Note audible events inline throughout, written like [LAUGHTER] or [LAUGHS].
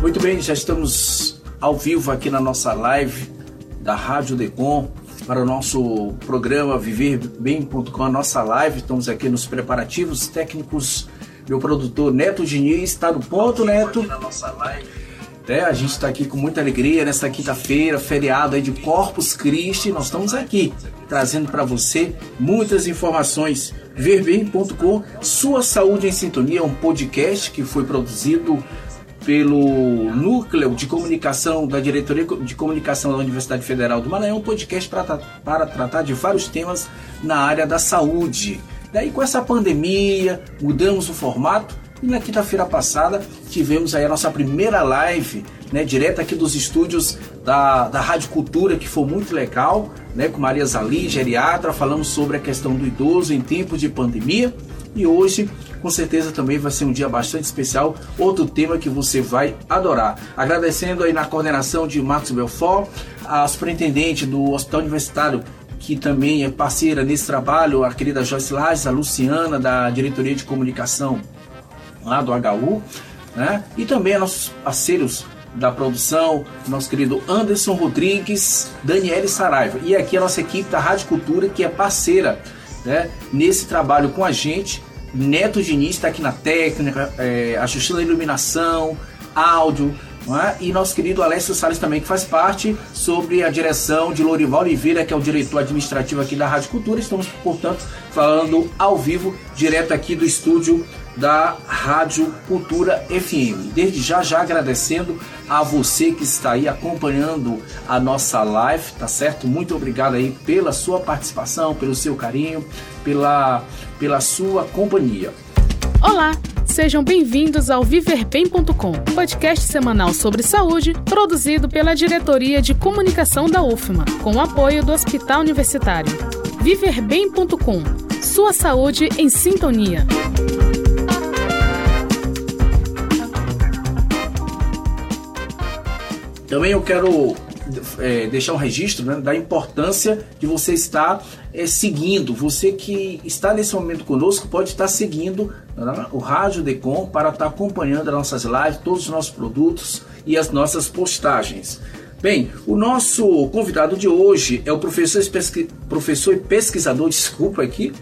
Muito bem, já estamos ao vivo aqui na nossa live da Rádio Decom para o nosso programa viverbem.com, a nossa live. Estamos aqui nos preparativos técnicos. Meu produtor Neto Diniz está no ponto, Neto. Na nossa live. É, a gente está aqui com muita alegria nesta quinta-feira, feriado aí de Corpus Christi. Nós estamos aqui trazendo para você muitas informações. Verbem.com, Sua Saúde em Sintonia, um podcast que foi produzido pelo Núcleo de Comunicação da Diretoria de Comunicação da Universidade Federal do Maranhão, um podcast para, para tratar de vários temas na área da saúde. Daí com essa pandemia, mudamos o formato e na quinta-feira passada tivemos aí a nossa primeira live, né, direto aqui dos estúdios da, da Rádio Cultura, que foi muito legal, né, com Maria Zali, geriatra, falamos sobre a questão do idoso em tempos de pandemia. E hoje, com certeza, também vai ser um dia bastante especial, outro tema que você vai adorar. Agradecendo aí na coordenação de Marcos Belfort, a superintendente do Hospital Universitário que também é parceira nesse trabalho, a querida Joyce Lages, a Luciana, da Diretoria de Comunicação lá do HU, né? E também nossos parceiros da produção, nosso querido Anderson Rodrigues, Daniele Saraiva. E aqui a nossa equipe da Rádio Cultura, que é parceira né, nesse trabalho com a gente. Neto Diniz está aqui na técnica, é, a iluminação, áudio, é? e nosso querido Alessio Salles também, que faz parte sobre a direção de Lorival Oliveira, que é o diretor administrativo aqui da Rádio Cultura. Estamos, portanto, falando ao vivo, direto aqui do estúdio da Rádio Cultura FM. Desde já, já agradecendo a você que está aí acompanhando a nossa live, tá certo? Muito obrigado aí pela sua participação, pelo seu carinho, pela, pela sua companhia. Olá! Sejam bem-vindos ao viverbem.com, podcast semanal sobre saúde, produzido pela Diretoria de Comunicação da UFMA, com o apoio do Hospital Universitário. Viverbem.com, sua saúde em sintonia. Também eu quero é, deixar um registro né, da importância de você estar é, seguindo. Você que está nesse momento conosco pode estar seguindo né, o Rádio Decom para estar acompanhando as nossas lives, todos os nossos produtos e as nossas postagens. Bem, o nosso convidado de hoje é o professor, professor e pesquisador, desculpa aqui,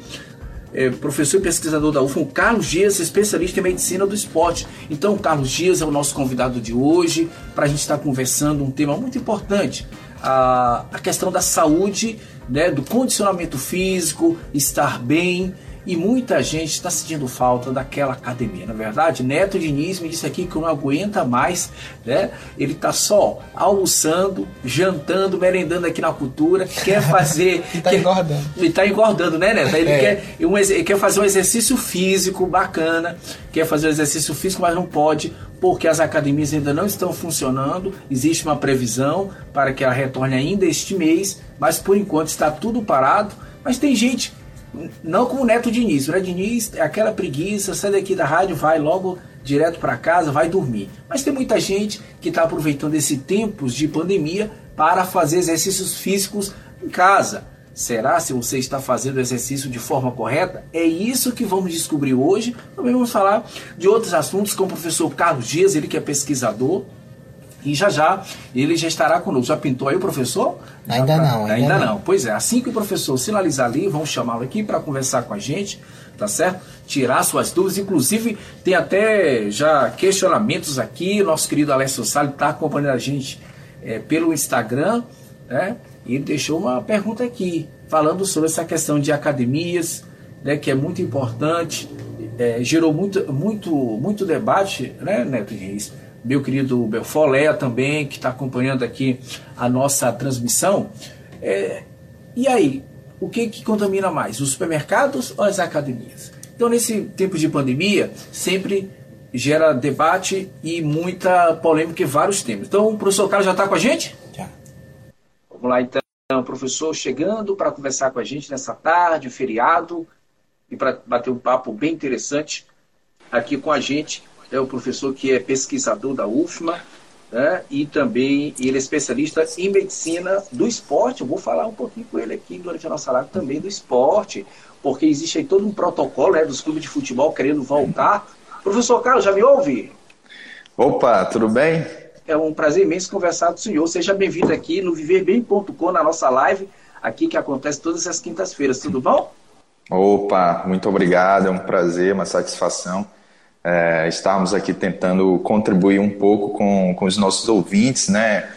é, professor e pesquisador da UFM, Carlos Dias, especialista em medicina do esporte. Então, Carlos Dias é o nosso convidado de hoje para a gente estar conversando um tema muito importante, a, a questão da saúde, né, do condicionamento físico, estar bem e muita gente está sentindo falta daquela academia, na é verdade. Neto Diniz me disse aqui que não aguenta mais, né? Ele está só almoçando, jantando, merendando aqui na cultura, quer [LAUGHS] fazer. e está engordando. Ele está engordando, né, Neto? Ele, é. quer, um, ele quer fazer um exercício físico bacana, quer fazer um exercício físico, mas não pode porque as academias ainda não estão funcionando. Existe uma previsão para que ela retorne ainda este mês, mas por enquanto está tudo parado. Mas tem gente não como o Neto Diniz. O Neto Diniz é aquela preguiça, sai daqui da rádio, vai logo direto para casa, vai dormir. Mas tem muita gente que está aproveitando esse tempos de pandemia para fazer exercícios físicos em casa. Será se você está fazendo o exercício de forma correta? É isso que vamos descobrir hoje. Também vamos falar de outros assuntos com o professor Carlos Dias, ele que é pesquisador, e já já ele já estará conosco. Já pintou aí o professor? Ainda não. Ainda, ainda não. não. Pois é, assim que o professor sinalizar ali, vamos chamá-lo aqui para conversar com a gente, tá certo? Tirar suas dúvidas. Inclusive, tem até já questionamentos aqui. Nosso querido Alessio Salles está acompanhando a gente é, pelo Instagram, né? E ele deixou uma pergunta aqui, falando sobre essa questão de academias, né, que é muito importante, é, gerou muito, muito, muito debate, né, Neto Reis? Meu querido Belfolé também, que está acompanhando aqui a nossa transmissão. É, e aí, o que, que contamina mais, os supermercados ou as academias? Então, nesse tempo de pandemia, sempre gera debate e muita polêmica em vários temas. Então, o professor Carlos já está com a gente? Já. Vamos lá, então, o professor chegando para conversar com a gente nessa tarde, feriado, e para bater um papo bem interessante aqui com a gente é o professor que é pesquisador da UFMA, né? e também ele é especialista em medicina do esporte. Eu vou falar um pouquinho com ele aqui durante a nossa live também do esporte, porque existe aí todo um protocolo né, dos clubes de futebol querendo voltar. Professor Carlos, já me ouve? Opa, tudo bem? É um prazer imenso conversar com o senhor. Seja bem-vindo aqui no viverbem.com, na nossa live, aqui que acontece todas as quintas-feiras. Tudo bom? Opa, muito obrigado. É um prazer, uma satisfação é, estarmos aqui tentando contribuir um pouco com, com os nossos ouvintes, né?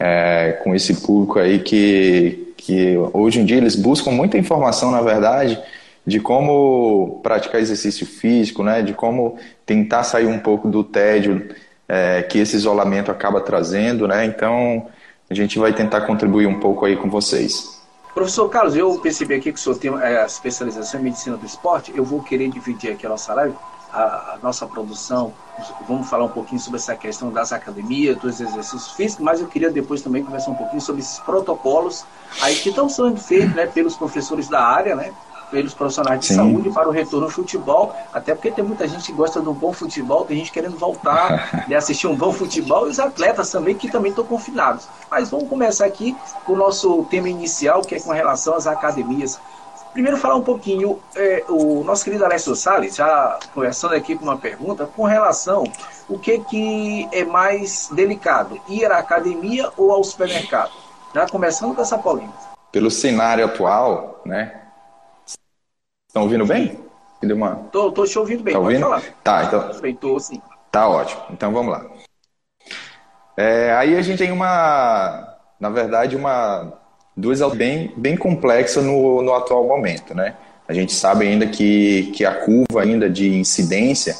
É, com esse público aí que, que hoje em dia eles buscam muita informação, na verdade, de como praticar exercício físico, né? De como tentar sair um pouco do tédio é, que esse isolamento acaba trazendo, né? Então, a gente vai tentar contribuir um pouco aí com vocês. Professor Carlos, eu percebi aqui que o senhor tem é, a especialização em medicina do esporte. Eu vou querer dividir aqui a nossa live, a, a, nossa produção. Vamos falar um pouquinho sobre essa questão das academias, dos exercícios físicos, mas eu queria depois também conversar um pouquinho sobre esses protocolos aí que estão sendo feitos né, pelos professores da área, né? pelos profissionais de Sim. saúde para o retorno ao futebol, até porque tem muita gente que gosta de um bom futebol, tem gente querendo voltar e [LAUGHS] assistir um bom futebol, e os atletas também que também estão confinados. Mas vamos começar aqui com o nosso tema inicial, que é com relação às academias. Primeiro falar um pouquinho, é, o nosso querido Alessio Salles, já conversando aqui com uma pergunta, com relação o que, que é mais delicado, ir à academia ou ao supermercado? Já começando com essa polêmica. Pelo cenário atual, né, Estão ouvindo bem? Deu uma... tô, tô te ouvindo bem, tá ouvindo? falar. Tá, então... Bem, tô sim. Tá ótimo. Então vamos lá. É, aí a gente tem uma, na verdade, uma duas bem, bem complexa no, no atual momento, né? A gente sabe ainda que, que a curva ainda de incidência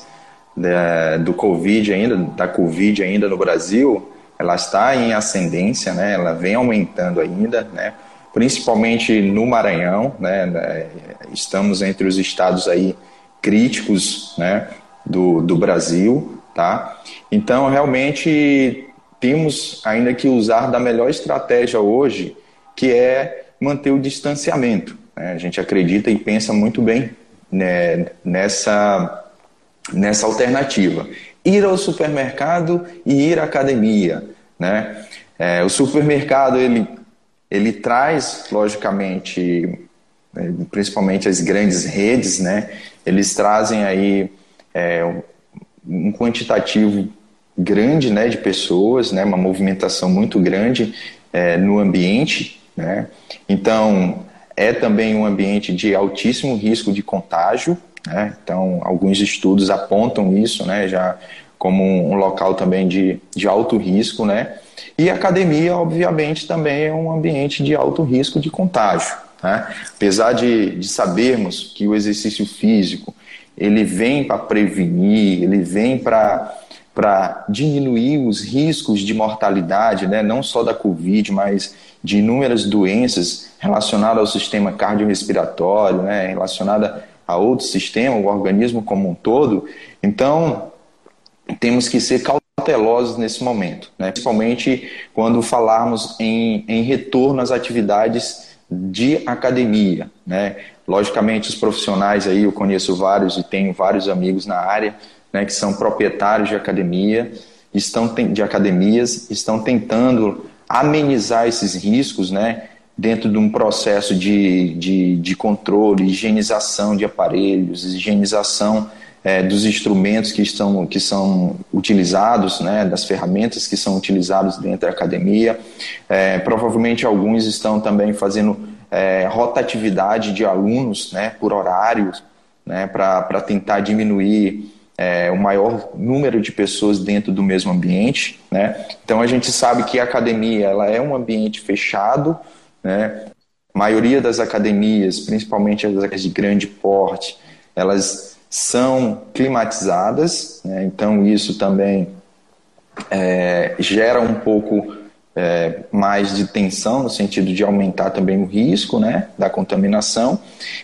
da, do Covid ainda, da Covid ainda no Brasil, ela está em ascendência, né? Ela vem aumentando ainda, né? principalmente no Maranhão, né, né, estamos entre os estados aí críticos, né, do, do Brasil, tá? Então, realmente, temos ainda que usar da melhor estratégia hoje, que é manter o distanciamento. Né? A gente acredita e pensa muito bem né, nessa, nessa alternativa. Ir ao supermercado e ir à academia, né? É, o supermercado, ele ele traz, logicamente, né, principalmente as grandes redes, né? Eles trazem aí é, um quantitativo grande, né, de pessoas, né? Uma movimentação muito grande é, no ambiente, né? Então é também um ambiente de altíssimo risco de contágio, né? Então alguns estudos apontam isso, né? Já como um local também de, de alto risco, né? E a academia, obviamente, também é um ambiente de alto risco de contágio. Né? Apesar de, de sabermos que o exercício físico ele vem para prevenir, ele vem para para diminuir os riscos de mortalidade, né, não só da Covid, mas de inúmeras doenças relacionadas ao sistema cardiorrespiratório, né, relacionada a outro sistema, o organismo como um todo. Então, temos que ser cautelosos nesse momento, né? principalmente quando falarmos em, em retorno às atividades de academia. Né? Logicamente, os profissionais aí, eu conheço vários e tenho vários amigos na área né, que são proprietários de academia, estão de academias, estão tentando amenizar esses riscos, né, dentro de um processo de, de, de controle, higienização de aparelhos, higienização é, dos instrumentos que, estão, que são utilizados, né, das ferramentas que são utilizadas dentro da academia. É, provavelmente alguns estão também fazendo é, rotatividade de alunos né, por horários, né, para tentar diminuir é, o maior número de pessoas dentro do mesmo ambiente. Né? Então a gente sabe que a academia ela é um ambiente fechado, né? a maioria das academias, principalmente as de grande porte, elas são climatizadas, né? então isso também é, gera um pouco é, mais de tensão, no sentido de aumentar também o risco né, da contaminação,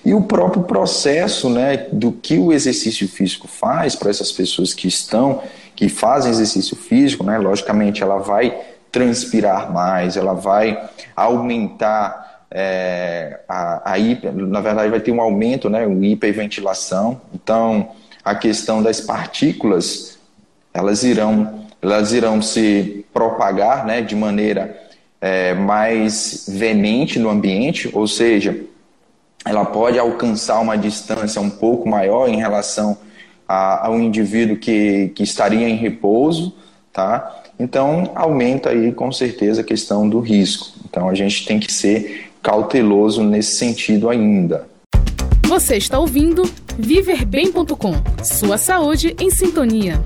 e o próprio processo né, do que o exercício físico faz para essas pessoas que estão, que fazem exercício físico, né, logicamente ela vai transpirar mais, ela vai aumentar é, a, a hiper, na verdade vai ter um aumento, né, uma hiperventilação. Então, a questão das partículas, elas irão, elas irão se propagar, né, de maneira é, mais veemente no ambiente, ou seja, ela pode alcançar uma distância um pouco maior em relação a, ao indivíduo que, que estaria em repouso, tá? Então aumenta aí com certeza a questão do risco. Então a gente tem que ser cauteloso nesse sentido ainda. Você está ouvindo viverbem.com. Sua saúde em sintonia.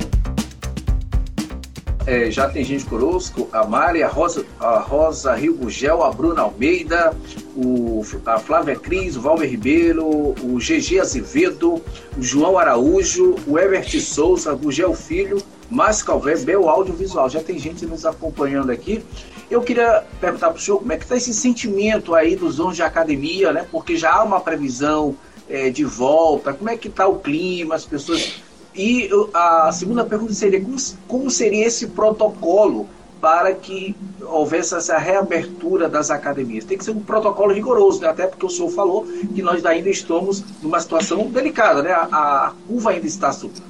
É, já tem gente conosco, a Mari, a Rosa, a Rosa Rio Gugel, a Bruna Almeida, o, a Flávia Cris, o Valmer Ribeiro, o GG Azevedo, o João Araújo, o Ebert Souza, o Gugel Filho, Márcio Calvé, Bel Audiovisual. Já tem gente nos acompanhando aqui. Eu queria perguntar para o senhor como é que está esse sentimento aí dos donos de academia, né? Porque já há uma previsão é, de volta, como é que está o clima, as pessoas e a segunda pergunta seria: como, como seria esse protocolo para que houvesse essa reabertura das academias? Tem que ser um protocolo rigoroso, né? até porque o senhor falou que nós ainda estamos numa situação delicada, né? a, curva ainda está subindo.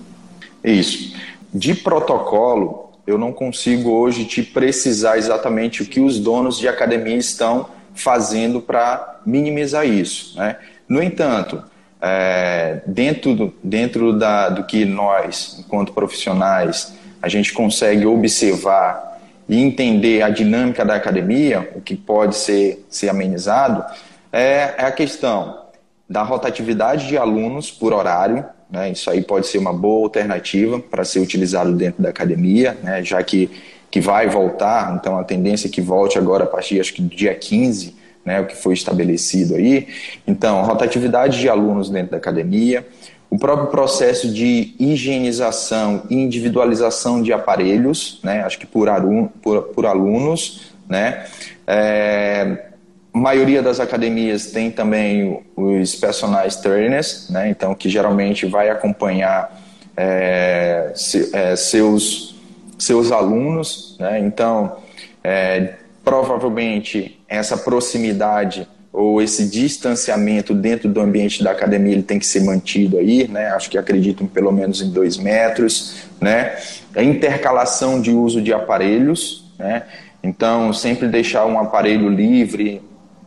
Isso. De protocolo, eu não consigo hoje te precisar exatamente o que os donos de academia estão fazendo para minimizar isso. Né? No entanto, é, dentro, do, dentro da, do que nós, enquanto profissionais, a gente consegue observar e entender a dinâmica da academia, o que pode ser, ser amenizado, é, é a questão da rotatividade de alunos por horário. Né? Isso aí pode ser uma boa alternativa para ser utilizado dentro da academia, né? já que, que vai voltar, então a tendência é que volte agora a partir acho que do dia 15 né, o que foi estabelecido aí. Então, rotatividade de alunos dentro da academia, o próprio processo de higienização e individualização de aparelhos, né, acho que por, aluno, por, por alunos, né, é, a maioria das academias tem também os personagens trainers, né, então que geralmente vai acompanhar é, se, é, seus, seus alunos, né, então é, provavelmente essa proximidade ou esse distanciamento dentro do ambiente da academia ele tem que ser mantido aí, né? Acho que acredito pelo menos em dois metros, né? A intercalação de uso de aparelhos, né? Então sempre deixar um aparelho livre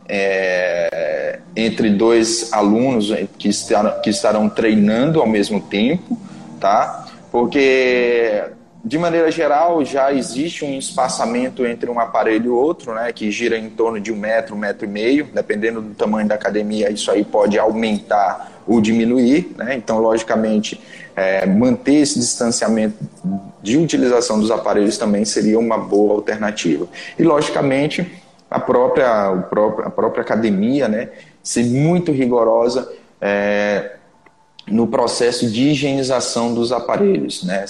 é, entre dois alunos que estarão, que estarão treinando ao mesmo tempo, tá? Porque de maneira geral, já existe um espaçamento entre um aparelho e outro, né, que gira em torno de um metro, um metro e meio, dependendo do tamanho da academia, isso aí pode aumentar ou diminuir, né, então, logicamente, é, manter esse distanciamento de utilização dos aparelhos também seria uma boa alternativa. E, logicamente, a própria, a própria academia, né, ser muito rigorosa é, no processo de higienização dos aparelhos, né,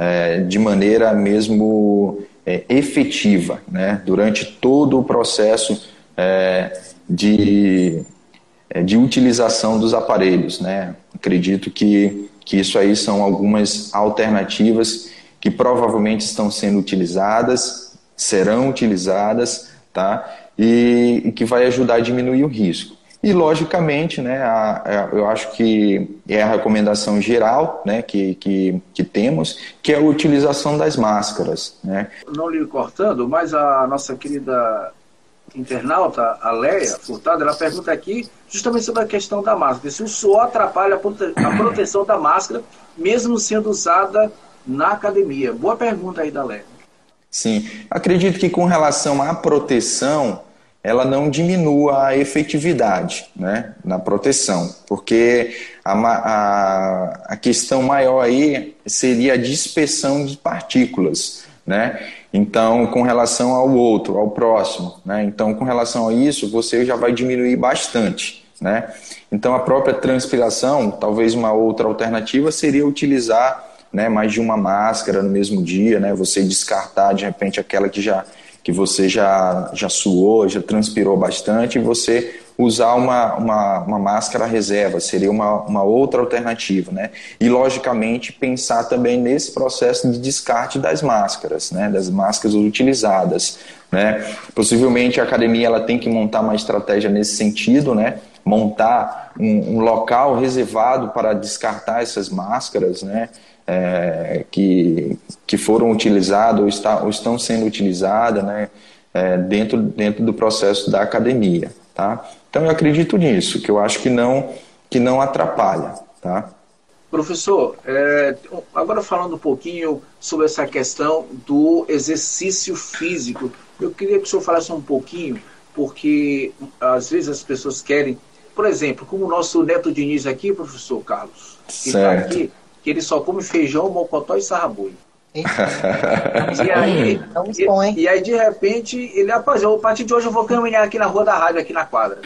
é, de maneira mesmo é, efetiva, né, durante todo o processo é, de, é, de utilização dos aparelhos. Né. Acredito que, que isso aí são algumas alternativas que provavelmente estão sendo utilizadas, serão utilizadas, tá, e, e que vai ajudar a diminuir o risco. E, logicamente, né, a, a, eu acho que é a recomendação geral né, que, que, que, temos, que é a utilização das máscaras. Né. Não lhe cortando, mas a nossa querida internauta, a Leia Furtado, ela pergunta aqui justamente sobre a questão da máscara. Se o suor atrapalha a, prote a proteção da máscara, mesmo sendo usada na academia. Boa pergunta aí da Leia. Sim, acredito que com relação à proteção, ela não diminua a efetividade né, na proteção, porque a, a, a questão maior aí seria a dispersão de partículas, né? Então, com relação ao outro, ao próximo, né? Então, com relação a isso, você já vai diminuir bastante, né? Então, a própria transpiração, talvez uma outra alternativa seria utilizar né, mais de uma máscara no mesmo dia, né? Você descartar de repente aquela que já que você já, já suou, já transpirou bastante, e você usar uma, uma, uma máscara reserva seria uma, uma outra alternativa, né? E, logicamente, pensar também nesse processo de descarte das máscaras, né? Das máscaras utilizadas, né? Possivelmente a academia ela tem que montar uma estratégia nesse sentido, né? Montar um, um local reservado para descartar essas máscaras, né? é, que, que foram utilizadas ou, está, ou estão sendo utilizadas né, é, dentro, dentro do processo da academia. Tá? Então eu acredito nisso, que eu acho que não, que não atrapalha. Tá? Professor, é, agora falando um pouquinho sobre essa questão do exercício físico, eu queria que o senhor falasse um pouquinho, porque às vezes as pessoas querem, por exemplo, como o nosso Neto Diniz aqui, professor Carlos, que está aqui, que ele só come feijão, mocotó e sarraboi. e, aí, e, e, aí, de repente, ele, rapaz, a partir de hoje eu vou caminhar aqui na rua da rádio, aqui na quadra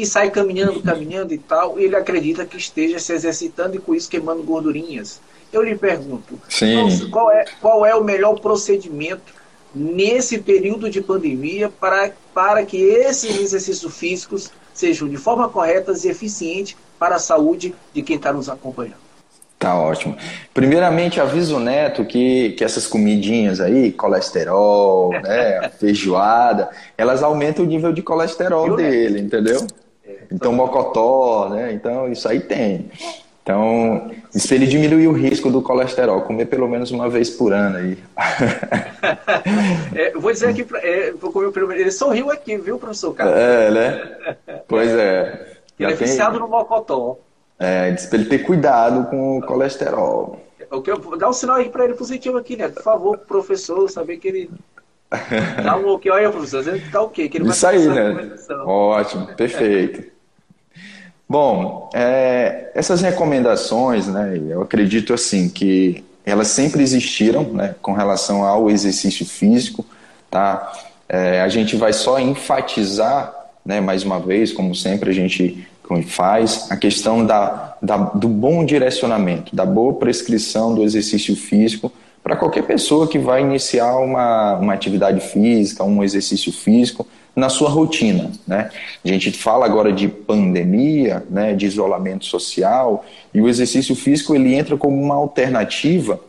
e sai caminhando, caminhando e tal, e ele acredita que esteja se exercitando e com isso queimando gordurinhas. Eu lhe pergunto, Sim. qual é, qual é o melhor procedimento nesse período de pandemia para, para que esses exercícios físicos sejam de forma correta e eficiente para a saúde de quem está nos acompanhando? Tá ótimo. Primeiramente, aviso o Neto que, que essas comidinhas aí, colesterol, [LAUGHS] né, feijoada, elas aumentam o nível de colesterol dele, entendeu? Então, mocotó, né? Então, isso aí tem. Então, isso ele diminuir o risco do colesterol, comer pelo menos uma vez por ano aí. [LAUGHS] é, vou dizer aqui, é, vou comer pelo menos. Ele sorriu aqui, viu, professor Carlos? É, né? Pois é. Ele é tem... viciado no mocotó. É, disse pra ele ter cuidado com o colesterol. Dá um sinal aí para ele positivo aqui, né? Por favor, professor, saber que ele Dá um ok, olha, professor, tá ok. Que ele Isso aí, né? Ótimo, perfeito. Bom, é, essas recomendações, né, eu acredito assim que elas sempre existiram, né, com relação ao exercício físico, tá? É, a gente vai só enfatizar, né, mais uma vez, como sempre a gente faz, a questão da, da, do bom direcionamento, da boa prescrição do exercício físico para qualquer pessoa que vai iniciar uma, uma atividade física, um exercício físico na sua rotina. Né? A gente fala agora de pandemia, né, de isolamento social, e o exercício físico ele entra como uma alternativa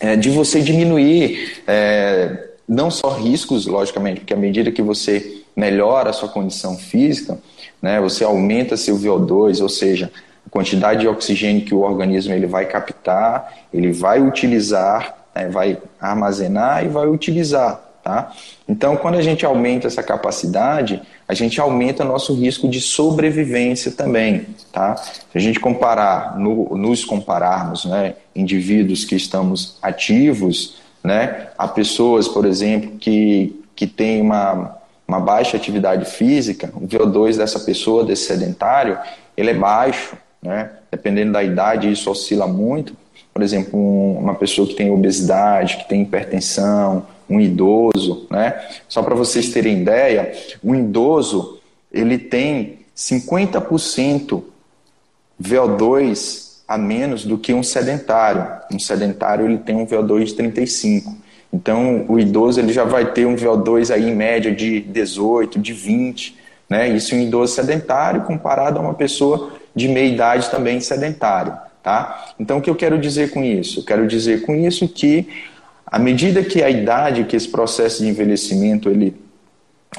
é, de você diminuir é, não só riscos, logicamente, porque à medida que você melhora a sua condição física, né, você aumenta seu VO2, ou seja, a quantidade de oxigênio que o organismo ele vai captar, ele vai utilizar, né, vai armazenar e vai utilizar. Tá? Então, quando a gente aumenta essa capacidade, a gente aumenta nosso risco de sobrevivência também. Tá? Se a gente comparar, no, nos compararmos, né, indivíduos que estamos ativos, né, a pessoas, por exemplo, que, que têm uma, uma baixa atividade física, o VO2 dessa pessoa, desse sedentário, ele é baixo, né? Dependendo da idade, isso oscila muito. Por exemplo, um, uma pessoa que tem obesidade, que tem hipertensão, um idoso, né? Só para vocês terem ideia, um idoso ele tem 50% VO2 a menos do que um sedentário. Um sedentário ele tem um VO2 de 35. Então, o idoso ele já vai ter um VO2 aí em média de 18, de 20, né? Isso um idoso sedentário comparado a uma pessoa de meia idade também sedentário. Tá? Então, o que eu quero dizer com isso? Eu quero dizer com isso que, à medida que a idade, que esse processo de envelhecimento ele,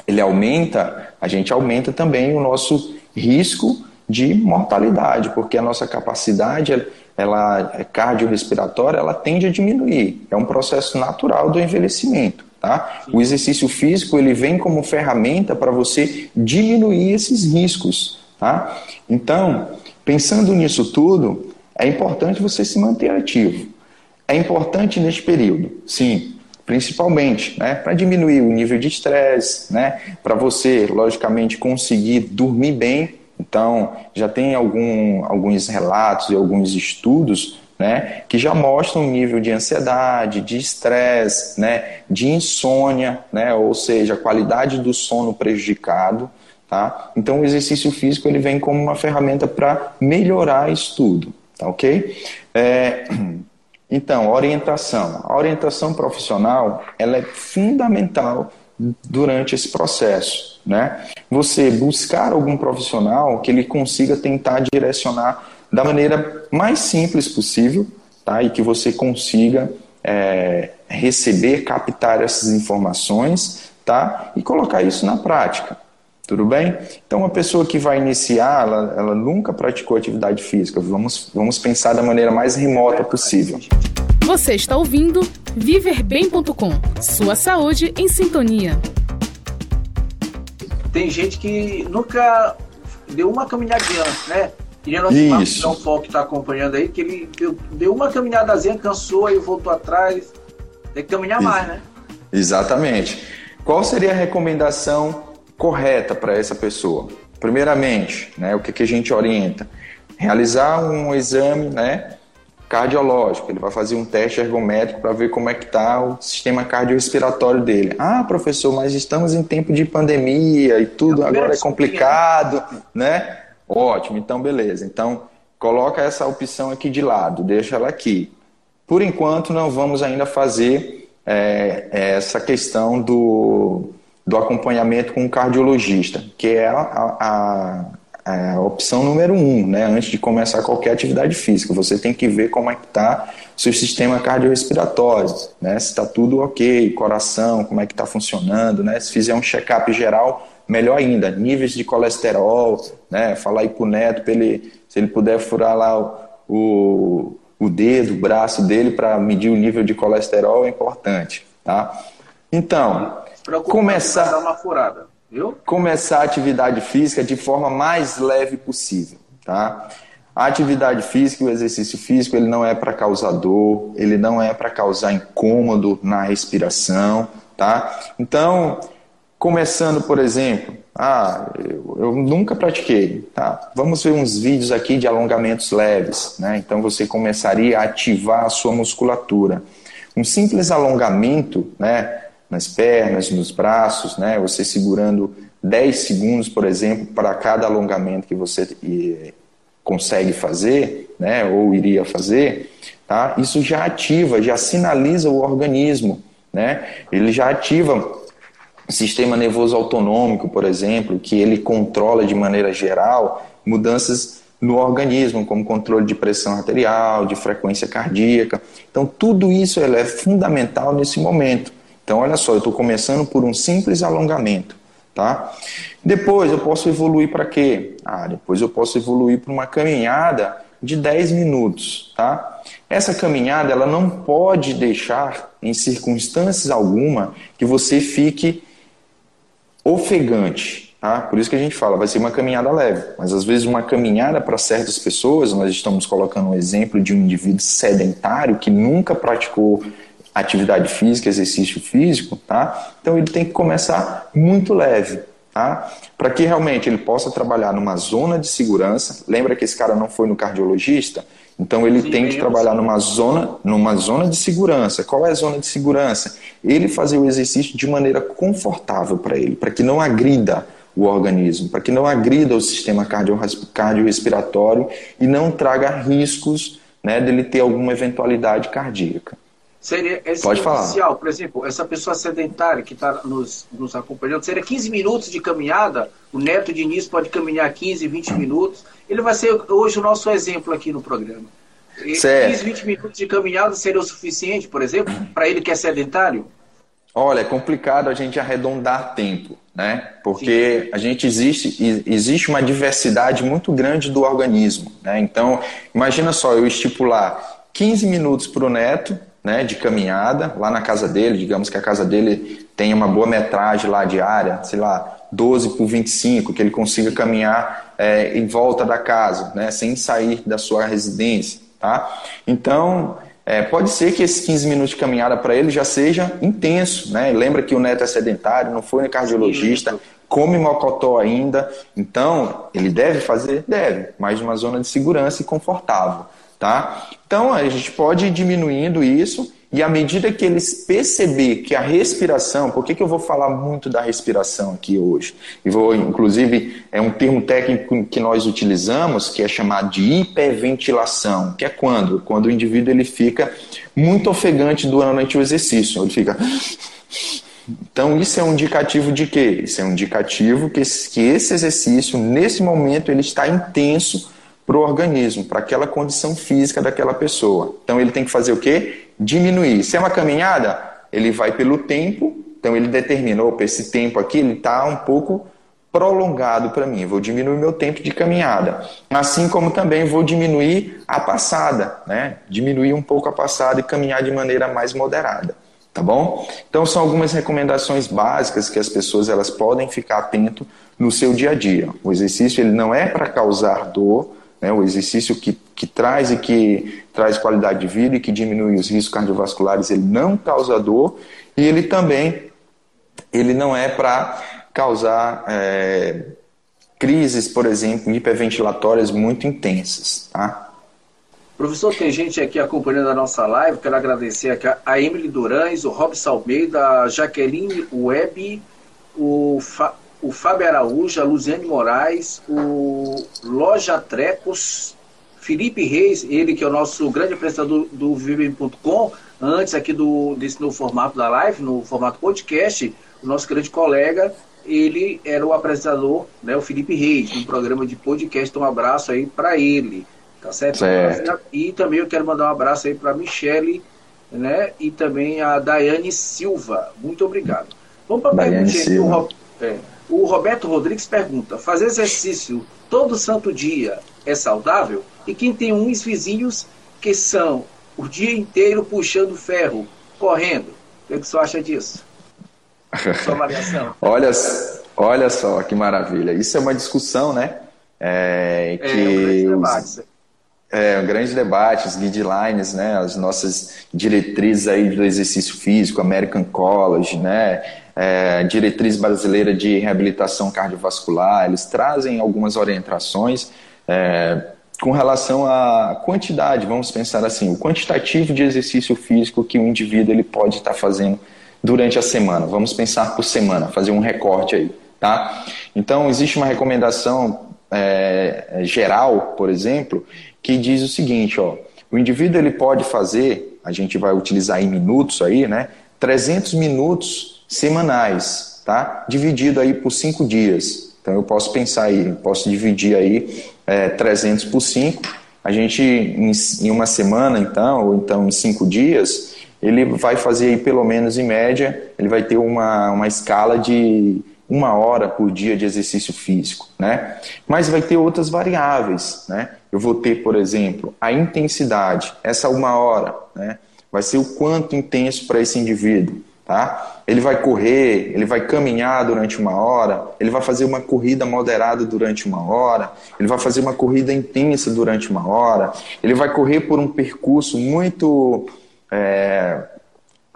ele aumenta, a gente aumenta também o nosso risco de mortalidade, porque a nossa capacidade ela é cardiorrespiratória, ela tende a diminuir. É um processo natural do envelhecimento. Tá? O exercício físico ele vem como ferramenta para você diminuir esses riscos. Tá? Então, pensando nisso tudo, é importante você se manter ativo. É importante neste período, sim, principalmente, né, para diminuir o nível de estresse, né, para você, logicamente, conseguir dormir bem. Então, já tem algum, alguns relatos e alguns estudos né, que já mostram um nível de ansiedade, de estresse, né, de insônia, né, ou seja, a qualidade do sono prejudicado. Tá? Então o exercício físico ele vem como uma ferramenta para melhorar isso tudo, tá ok? É, então, orientação. A orientação profissional ela é fundamental durante esse processo, né? Você buscar algum profissional que ele consiga tentar direcionar da maneira mais simples possível, tá? E que você consiga é, receber, captar essas informações, tá? E colocar isso na prática. Tudo bem? Então, uma pessoa que vai iniciar, ela, ela nunca praticou atividade física. Vamos, vamos pensar da maneira mais remota possível. Você está ouvindo viverbem.com. Sua saúde em sintonia. Tem gente que nunca deu uma caminhadinha, né? Queria nosso Isso. Marcos Foco que está acompanhando aí, que ele deu, deu uma caminhadazinha, cansou, aí voltou atrás. Tem que caminhar mais, né? Exatamente. Qual seria a recomendação correta para essa pessoa? Primeiramente, né, o que, que a gente orienta? Realizar um exame né, cardiológico. Ele vai fazer um teste ergométrico para ver como é que está o sistema cardiorrespiratório dele. Ah, professor, mas estamos em tempo de pandemia e tudo agora é complicado, né? Ótimo, então beleza. Então, coloca essa opção aqui de lado, deixa ela aqui. Por enquanto, não vamos ainda fazer é, essa questão do, do acompanhamento com o cardiologista, que é a, a, a opção número um, né? Antes de começar qualquer atividade física, você tem que ver como é que está seu sistema cardiorrespiratório, né? Se está tudo ok, coração, como é que está funcionando, né? Se fizer um check-up geral, melhor ainda, níveis de colesterol, né? Falar aí pro neto, para ele, se ele puder furar lá o, o, o dedo, o braço dele para medir o nível de colesterol é importante, tá? Então, começar uma furada. Viu? Começar a atividade física de forma mais leve possível, tá? A atividade física, o exercício físico, ele não é para causar dor, ele não é para causar incômodo na respiração, tá? Então, começando, por exemplo, ah, eu, eu, nunca pratiquei, tá? Vamos ver uns vídeos aqui de alongamentos leves, né? Então você começaria a ativar a sua musculatura. Um simples alongamento, né? Nas pernas, nos braços, né? Você segurando 10 segundos, por exemplo, para cada alongamento que você consegue fazer, né? Ou iria fazer, tá? Isso já ativa, já sinaliza o organismo, né? Ele já ativa o sistema nervoso autonômico, por exemplo, que ele controla de maneira geral mudanças no organismo, como controle de pressão arterial, de frequência cardíaca. Então, tudo isso é fundamental nesse momento. Então, olha só, eu estou começando por um simples alongamento, tá? Depois eu posso evoluir para quê? Ah, depois eu posso evoluir para uma caminhada de 10 minutos, tá? Essa caminhada, ela não pode deixar, em circunstâncias alguma, que você fique ofegante, tá? Por isso que a gente fala, vai ser uma caminhada leve. Mas às vezes uma caminhada para certas pessoas, nós estamos colocando um exemplo de um indivíduo sedentário que nunca praticou atividade física, exercício físico, tá? Então ele tem que começar muito leve, tá? Para que realmente ele possa trabalhar numa zona de segurança. Lembra que esse cara não foi no cardiologista? Então ele Sim, tem que trabalhar numa zona, numa zona de segurança. Qual é a zona de segurança? Ele fazer o exercício de maneira confortável para ele, para que não agrida o organismo, para que não agrida o sistema cardiorrespiratório e não traga riscos né, dele ter alguma eventualidade cardíaca. Seria falar. por exemplo, essa pessoa sedentária que está nos, nos acompanhando, seria 15 minutos de caminhada, o neto de início pode caminhar 15, 20 minutos. Ele vai ser hoje o nosso exemplo aqui no programa. Certo. 15, 20 minutos de caminhada seria o suficiente, por exemplo, para ele que é sedentário? Olha, é complicado a gente arredondar tempo, né? Porque Sim. a gente existe, existe uma diversidade muito grande do organismo, né? Então, imagina só, eu estipular 15 minutos para o neto, né, de caminhada lá na casa dele, digamos que a casa dele tenha uma boa metragem lá diária, sei lá, 12 por 25, que ele consiga caminhar é, em volta da casa, né, sem sair da sua residência, tá? Então, é, pode ser que esses 15 minutos de caminhada para ele já seja intenso, né? Lembra que o neto é sedentário, não foi cardiologista, come mocotó ainda, então ele deve fazer? Deve, mas numa zona de segurança e confortável. Tá? Então a gente pode ir diminuindo isso e à medida que eles perceber que a respiração, por que, que eu vou falar muito da respiração aqui hoje? E vou, inclusive, é um termo técnico que nós utilizamos que é chamado de hiperventilação, que é quando? Quando o indivíduo ele fica muito ofegante durante o exercício, ele fica então, isso é um indicativo de quê? Isso é um indicativo que que esse exercício, nesse momento, ele está intenso para o organismo, para aquela condição física daquela pessoa. Então ele tem que fazer o quê? Diminuir. Se é uma caminhada, ele vai pelo tempo, então ele determinou, opa, esse tempo aqui ele está um pouco prolongado para mim, vou diminuir meu tempo de caminhada. Assim como também vou diminuir a passada, né? Diminuir um pouco a passada e caminhar de maneira mais moderada, tá bom? Então são algumas recomendações básicas que as pessoas elas podem ficar atento no seu dia a dia. O exercício ele não é para causar dor, né, o exercício que, que traz e que traz qualidade de vida e que diminui os riscos cardiovasculares, ele não causa dor e ele também ele não é para causar é, crises, por exemplo, hiperventilatórias muito intensas, tá? Professor, tem gente aqui acompanhando a nossa live. Quero agradecer aqui a Emily Durães, o Robson Almeida, a Jaqueline Web, o, Fa, o Fábio Araújo, a Luziane Moraes, o Loja Trecos, Felipe Reis, ele que é o nosso grande apresentador do Vivem.com, antes aqui do, desse novo formato da live, no formato podcast, o nosso grande colega, ele era o apresentador, né, o Felipe Reis, no programa de podcast. Então, um abraço aí para ele. Tá certo? certo? E também eu quero mandar um abraço aí para Michele, né? E também a Daiane Silva. Muito obrigado. Vamos para a pergunta. O, é, o Roberto Rodrigues pergunta: fazer exercício todo santo dia é saudável? E quem tem uns vizinhos que são o dia inteiro puxando ferro, correndo. O que, é que você acha disso? [LAUGHS] Sua avaliação. olha, olha só que maravilha. Isso é uma discussão, né? É, que é um grande debate. É, um grande debate, os guidelines, né, as nossas diretrizes aí do exercício físico, American College, né, é, diretriz brasileira de reabilitação cardiovascular, eles trazem algumas orientações é, com relação à quantidade, vamos pensar assim, o quantitativo de exercício físico que o indivíduo ele pode estar fazendo durante a semana. Vamos pensar por semana, fazer um recorte aí, tá? Então, existe uma recomendação é, geral, por exemplo, que diz o seguinte, ó, o indivíduo ele pode fazer, a gente vai utilizar em minutos aí, né, 300 minutos semanais, tá? Dividido aí por cinco dias. Então eu posso pensar aí, posso dividir aí é, 300 por 5, a gente em, em uma semana então, ou então em cinco dias, ele vai fazer aí pelo menos em média, ele vai ter uma, uma escala de uma hora por dia de exercício físico, né? Mas vai ter outras variáveis, né? Eu vou ter, por exemplo, a intensidade. Essa uma hora, né? Vai ser o quanto intenso para esse indivíduo, tá? Ele vai correr, ele vai caminhar durante uma hora, ele vai fazer uma corrida moderada durante uma hora, ele vai fazer uma corrida intensa durante uma hora, ele vai correr por um percurso muito é,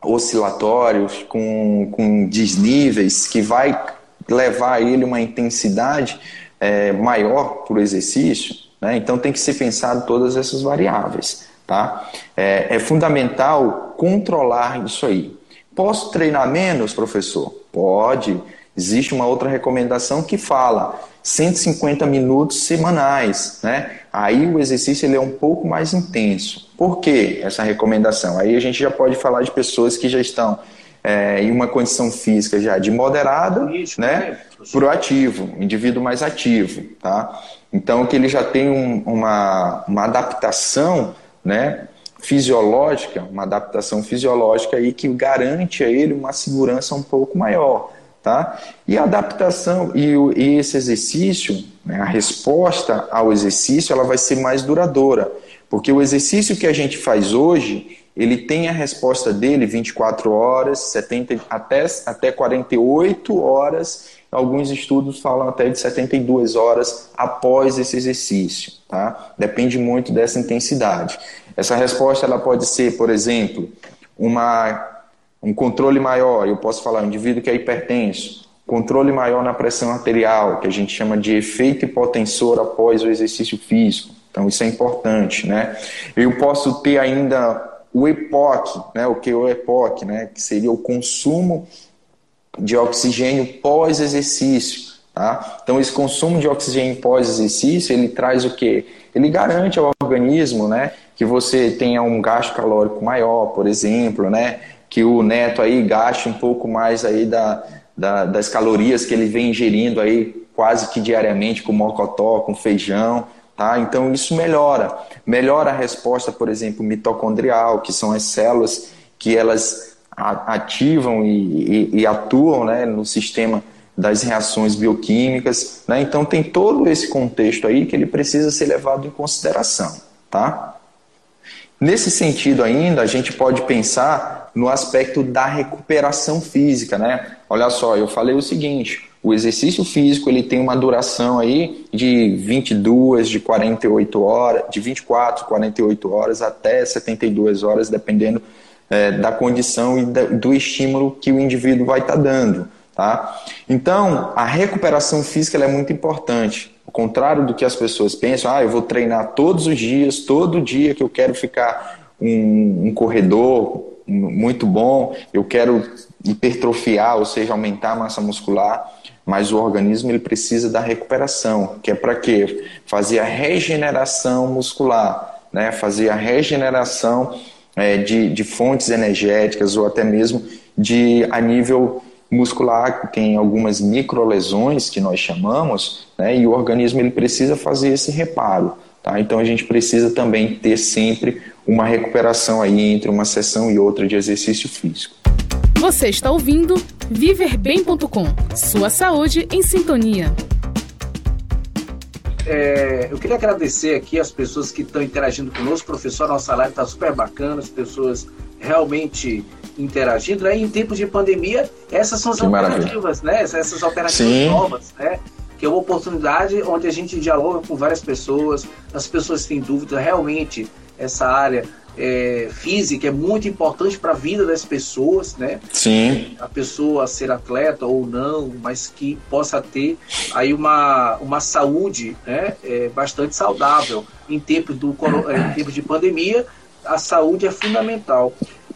oscilatórios, com, com desníveis, que vai levar ele uma intensidade é, maior para o exercício, né? então tem que ser pensado todas essas variáveis. Tá? É, é fundamental controlar isso aí. Posso treinar menos, professor? Pode. Existe uma outra recomendação que fala 150 minutos semanais, né? Aí o exercício ele é um pouco mais intenso. Por que essa recomendação? Aí a gente já pode falar de pessoas que já estão é, em uma condição física já de moderada, Isso, né, né para o ativo, indivíduo mais ativo, tá? Então que ele já tem um, uma, uma adaptação, né, fisiológica, uma adaptação fisiológica aí que garante a ele uma segurança um pouco maior, tá? E a adaptação e, e esse exercício, né, a resposta ao exercício, ela vai ser mais duradoura, porque o exercício que a gente faz hoje ele tem a resposta dele 24 horas, 70, até, até 48 horas, alguns estudos falam até de 72 horas após esse exercício, tá? Depende muito dessa intensidade. Essa resposta ela pode ser, por exemplo, uma, um controle maior, eu posso falar, um indivíduo que é hipertenso, controle maior na pressão arterial, que a gente chama de efeito hipotensor após o exercício físico. Então isso é importante, né? Eu posso ter ainda o EPOC, né, o que é o EPOC, né, que seria o consumo de oxigênio pós-exercício. Tá? Então, esse consumo de oxigênio pós-exercício, ele traz o quê? Ele garante ao organismo né, que você tenha um gasto calórico maior, por exemplo, né, que o neto aí gaste um pouco mais aí da, da, das calorias que ele vem ingerindo aí quase que diariamente com mocotó, com feijão, Tá? Então isso melhora. Melhora a resposta, por exemplo, mitocondrial, que são as células que elas ativam e, e, e atuam né, no sistema das reações bioquímicas. Né? Então tem todo esse contexto aí que ele precisa ser levado em consideração. Tá? Nesse sentido ainda, a gente pode pensar no aspecto da recuperação física. Né? Olha só, eu falei o seguinte, o exercício físico ele tem uma duração aí de 22, de 48 horas, de 24, 48 horas até 72 horas, dependendo é, da condição e da, do estímulo que o indivíduo vai estar tá dando. Tá? Então, a recuperação física é muito importante. Ao contrário do que as pessoas pensam, ah, eu vou treinar todos os dias, todo dia que eu quero ficar um, um corredor muito bom, eu quero hipertrofiar, ou seja, aumentar a massa muscular mas o organismo ele precisa da recuperação, que é para quê? Fazer a regeneração muscular, né? fazer a regeneração é, de, de fontes energéticas ou até mesmo de a nível muscular, que tem algumas microlesões que nós chamamos, né? e o organismo ele precisa fazer esse reparo. Tá? Então a gente precisa também ter sempre uma recuperação aí entre uma sessão e outra de exercício físico. Você está ouvindo viverbem.com. Sua saúde em sintonia. É, eu queria agradecer aqui as pessoas que estão interagindo conosco. Professor, nossa live está super bacana, as pessoas realmente interagindo. Né? Em tempos de pandemia, essas são as que alternativas, maravilha. né? Essas alternativas Sim. novas, né? Que é uma oportunidade onde a gente dialoga com várias pessoas, as pessoas têm dúvidas, realmente essa área é, física é muito importante para a vida das pessoas, né? Sim. A pessoa ser atleta ou não, mas que possa ter aí uma, uma saúde né, é, bastante saudável. Em tempos, do, em tempos de pandemia, a saúde é fundamental.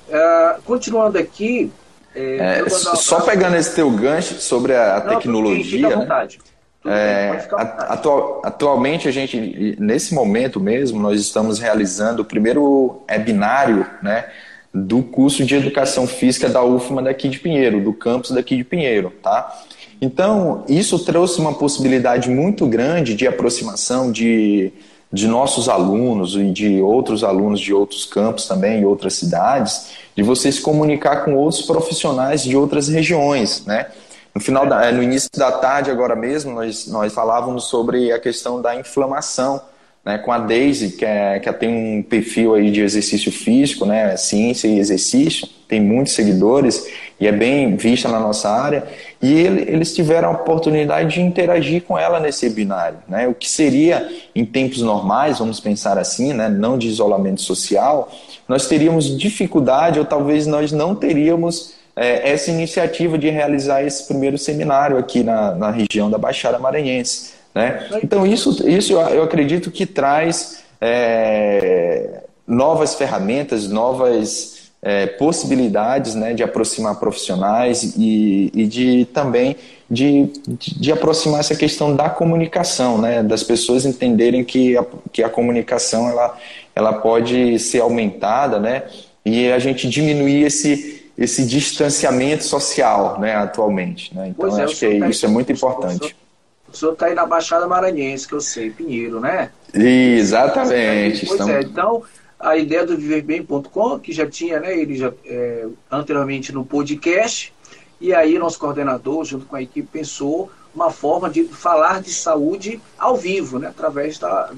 Uh, continuando aqui. É, é só pegando esse teu gancho sobre a, não, tecnologia. Fica à né? vontade. É, atual, atualmente a gente, nesse momento mesmo, nós estamos realizando o primeiro webinário né, do curso de Educação Física da UFMA daqui de Pinheiro, do campus daqui de Pinheiro, tá? Então, isso trouxe uma possibilidade muito grande de aproximação de, de nossos alunos e de outros alunos de outros campos também, em outras cidades, de você se comunicar com outros profissionais de outras regiões, né? No final da, no início da tarde, agora mesmo, nós, nós falávamos sobre a questão da inflamação, né, com a Daisy, que, é, que tem um perfil aí de exercício físico, né, ciência e exercício, tem muitos seguidores e é bem vista na nossa área. E ele, eles tiveram a oportunidade de interagir com ela nesse webinário. Né, o que seria, em tempos normais, vamos pensar assim, né, não de isolamento social, nós teríamos dificuldade ou talvez nós não teríamos é, essa iniciativa de realizar esse primeiro seminário aqui na, na região da Baixada Maranhense. Né? Então, isso, isso eu acredito que traz é, novas ferramentas, novas é, possibilidades né, de aproximar profissionais e, e de também de, de, aproximar essa questão da comunicação, né, das pessoas entenderem que a, que a comunicação ela, ela pode ser aumentada né, e a gente diminuir esse, esse distanciamento social né, atualmente. Né? Então, é, acho que isso é muito importante. O senhor está aí na Baixada Maranhense, que eu sei, Pinheiro, né? Exatamente. Pois estamos... é, então a ideia do viverbem.com, que já tinha, né, ele já é, anteriormente no podcast, e aí nosso coordenador, junto com a equipe, pensou uma forma de falar de saúde ao vivo, né, através da,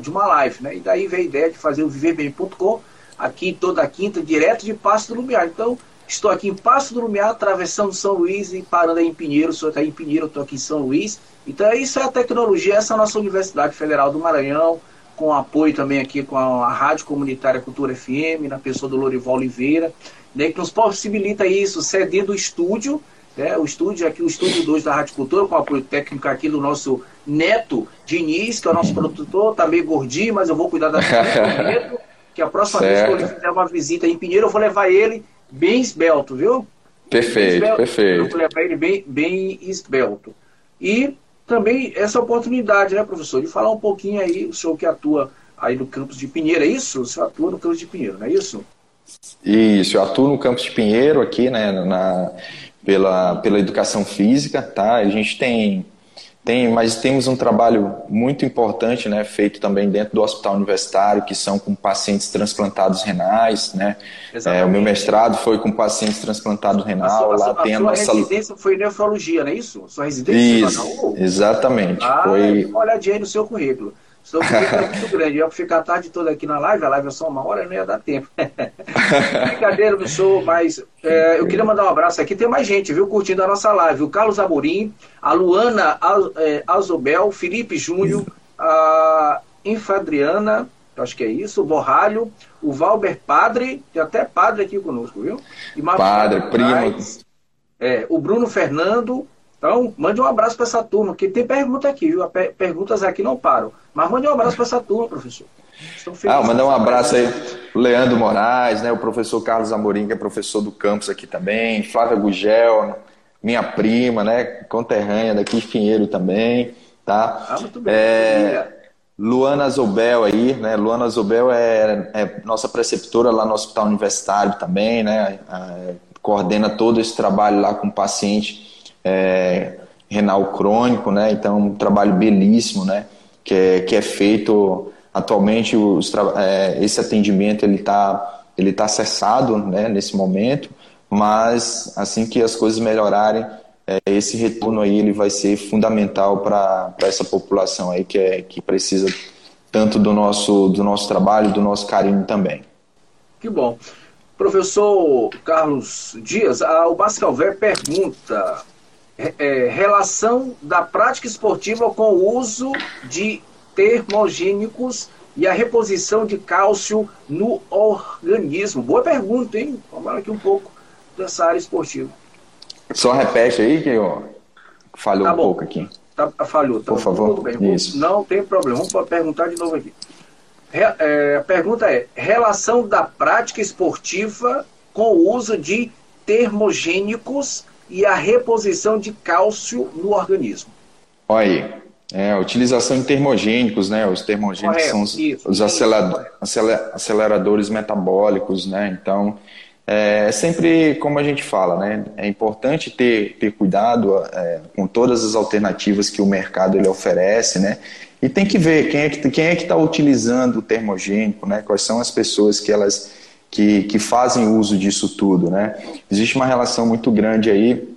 de uma live, né? E daí veio a ideia de fazer o viverbem.com aqui toda quinta, direto de Passo do Lumiar. Então, Estou aqui em Passo do Lumiar, atravessando São Luís e parando aí em Pinheiro. Senhor está em Pinheiro, estou aqui em São Luís. Então, isso é a tecnologia, essa é a nossa Universidade Federal do Maranhão, com apoio também aqui com a, a Rádio Comunitária Cultura FM, na pessoa do Lorival Oliveira, né, que nos possibilita isso, cedendo o estúdio, né, o estúdio aqui, o estúdio 2 da Rádio Cultura, com apoio técnico aqui do nosso Neto Diniz, que é o nosso produtor, tá meio gordinho, mas eu vou cuidar da Neto, que a próxima certo. vez que ele fizer uma visita em Pinheiro, eu vou levar ele bem esbelto, viu? Perfeito, esbelto. perfeito. Eu vou levar ele bem, bem esbelto. E também essa oportunidade, né, professor, de falar um pouquinho aí, o senhor que atua aí no campus de Pinheiro, é isso? O senhor atua no campus de Pinheiro, não é isso? Isso, eu atuo no campus de Pinheiro aqui, né, na, pela, pela educação física, tá? A gente tem tem, mas temos um trabalho muito importante, né, feito também dentro do hospital universitário, que são com pacientes transplantados renais, né. É, o meu mestrado foi com pacientes transplantados renal, a sua, lá a, tem a, nossa... residência foi nefrologia, não é isso? Sua residência isso, exatamente. Ah, foi... Olhadinha aí no seu currículo. Senão fica muito grande. Eu ia ficar a tarde toda aqui na live, a live é só uma hora, não ia dar tempo. [LAUGHS] Brincadeira, professor, mas é, eu queria mandar um abraço aqui. Tem mais gente, viu, curtindo a nossa live. O Carlos Amorim, a Luana é, Azobel, Felipe Júnior, a Infadriana, acho que é isso, o Borralho, o Valber Padre, tem até padre aqui conosco, viu? Padre, primo. É, o Bruno Fernando, então, mande um abraço para essa turma, que tem pergunta aqui, viu? Perguntas aqui não param. Mas mande um abraço para essa turma, professor. Ah, mandar um abraço aí o Leandro Moraes, né, o professor Carlos Amorim, que é professor do campus aqui também, Flávia Gugel, minha prima, né, conterrânea daqui, Finheiro também, tá? Ah, muito bem. É, Luana Zobel aí, né, Luana Zobel é, é, nossa preceptora lá no Hospital Universitário também, né, é, coordena todo esse trabalho lá com o paciente é, renal crônico, né? Então, um trabalho belíssimo, né? Que é, que é feito atualmente. Os, é, esse atendimento ele está ele tá cessado, né? Nesse momento, mas assim que as coisas melhorarem, é, esse retorno aí ele vai ser fundamental para essa população aí que é que precisa tanto do nosso do nosso trabalho, do nosso carinho também. Que bom. Professor Carlos Dias, o Bascalver pergunta: é, relação da prática esportiva com o uso de termogênicos e a reposição de cálcio no organismo? Boa pergunta, hein? Vamos aqui um pouco dessa área esportiva. Só repete aí que eu falhou tá um pouco aqui. Tá, falhou, tá Por favor. Isso. Não tem problema, vamos perguntar de novo aqui. É, a pergunta é: relação da prática esportiva com o uso de termogênicos e a reposição de cálcio no organismo. Olha aí, é, a utilização de termogênicos, né? Os termogênicos Correto, são os, isso, os aceleradores metabólicos, né? Então, é sempre como a gente fala, né? É importante ter, ter cuidado é, com todas as alternativas que o mercado ele oferece, né? E tem que ver quem é que quem é que está utilizando o termogênico, né? Quais são as pessoas que elas que, que fazem uso disso tudo, né? Existe uma relação muito grande aí,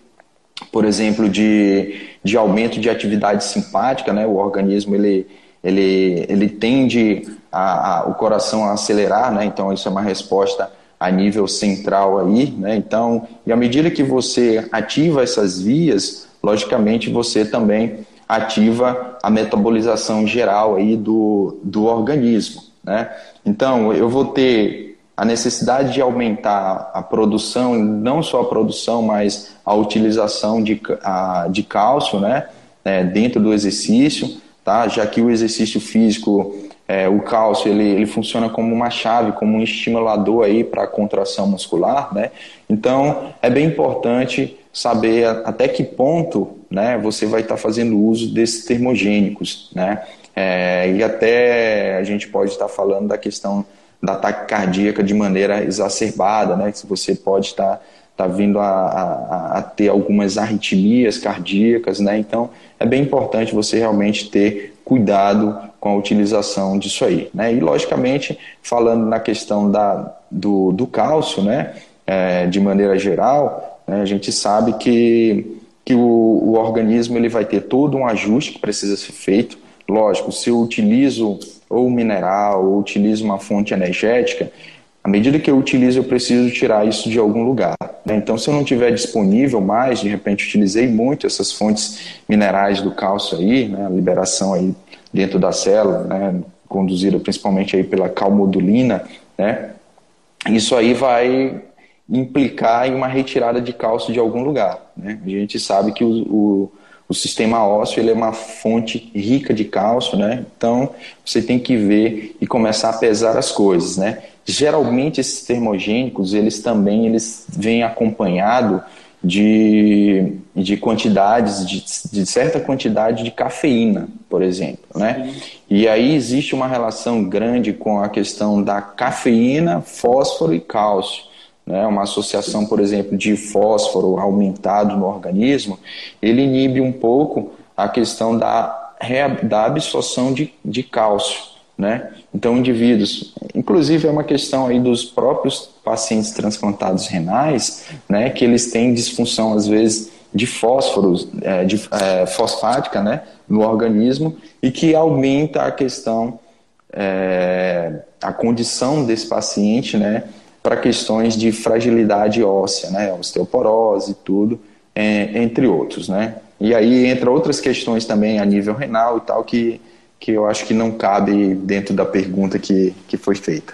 por exemplo, de, de aumento de atividade simpática, né? O organismo, ele, ele, ele tende a, a, o coração a acelerar, né? Então, isso é uma resposta a nível central aí, né? Então, e à medida que você ativa essas vias, logicamente você também ativa a metabolização geral aí do, do organismo, né? Então, eu vou ter a necessidade de aumentar a produção, não só a produção, mas a utilização de, a, de cálcio né, é, dentro do exercício, tá? já que o exercício físico, é, o cálcio, ele, ele funciona como uma chave, como um estimulador para a contração muscular. Né? Então, é bem importante saber até que ponto né, você vai estar tá fazendo uso desses termogênicos. Né? É, e até a gente pode estar tá falando da questão da ataque cardíaca de maneira exacerbada, né? Que você pode estar tá vindo a, a, a, ter algumas arritmias cardíacas, né? Então é bem importante você realmente ter cuidado com a utilização disso aí, né? E logicamente falando na questão da, do, do cálcio, né? É, de maneira geral, né? a gente sabe que que o, o organismo ele vai ter todo um ajuste que precisa ser feito. Lógico, se eu utilizo ou mineral, ou utilizo uma fonte energética, à medida que eu utilizo, eu preciso tirar isso de algum lugar. Né? Então, se eu não tiver disponível mais, de repente utilizei muito essas fontes minerais do cálcio aí, né? a liberação aí dentro da célula, né? conduzida principalmente aí pela calmodulina, né? isso aí vai implicar em uma retirada de cálcio de algum lugar. Né? A gente sabe que o, o o sistema ósseo ele é uma fonte rica de cálcio, né? Então você tem que ver e começar a pesar as coisas, né? Geralmente esses termogênicos eles também eles vêm acompanhado de, de quantidades de, de certa quantidade de cafeína, por exemplo, né? E aí existe uma relação grande com a questão da cafeína, fósforo e cálcio né, uma associação, por exemplo, de fósforo aumentado no organismo, ele inibe um pouco a questão da, da absorção de, de cálcio. Né? Então, indivíduos, inclusive é uma questão aí dos próprios pacientes transplantados renais, né, que eles têm disfunção, às vezes, de fósforo, é, de é, fosfática, né, no organismo e que aumenta a questão, é, a condição desse paciente, né, para questões de fragilidade óssea, né, osteoporose e tudo, é, entre outros, né. E aí entra outras questões também a nível renal e tal que, que eu acho que não cabe dentro da pergunta que, que foi feita.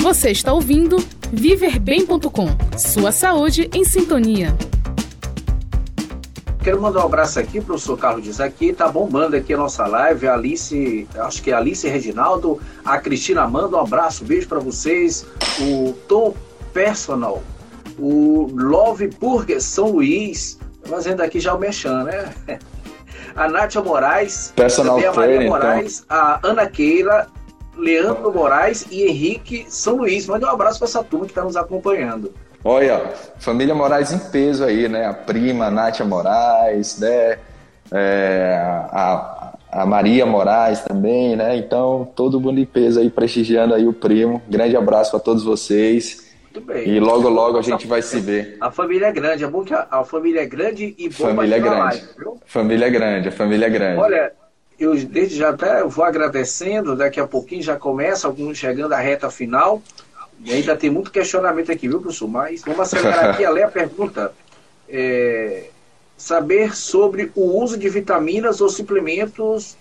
Você está ouvindo viverbem.com. Sua saúde em sintonia. Quero mandar um abraço aqui para o professor Carlos diz aqui, tá bombando aqui a nossa live, a Alice, acho que é a Alice Reginaldo, a Cristina manda um abraço, um beijo para vocês, o Tom Personal, o Love Burger São Luís, fazendo aqui já o mechan, né? [LAUGHS] A Nátia Moraes, Personal a Maria então. Moraes, então. a Ana Keila, Leandro Moraes e Henrique São Luís. Mande um abraço para essa turma que está nos acompanhando. Olha, família Moraes em peso aí, né? A prima Nátia Moraes, né? É, a, a Maria Moraes também, né? Então, todo mundo em peso aí, prestigiando aí o primo. Grande abraço para todos vocês. Muito bem. E logo, logo a gente vai se ver. A família é grande, é bom que a, a família é grande e bom família é grande. Live, família é grande, a família é grande. Olha, eu desde já até vou agradecendo, daqui a pouquinho já começa, alguns chegando à reta final. E ainda tem muito questionamento aqui, viu, professor? Mas vamos acelerar aqui a ler a pergunta. É, saber sobre o uso de vitaminas ou suplementos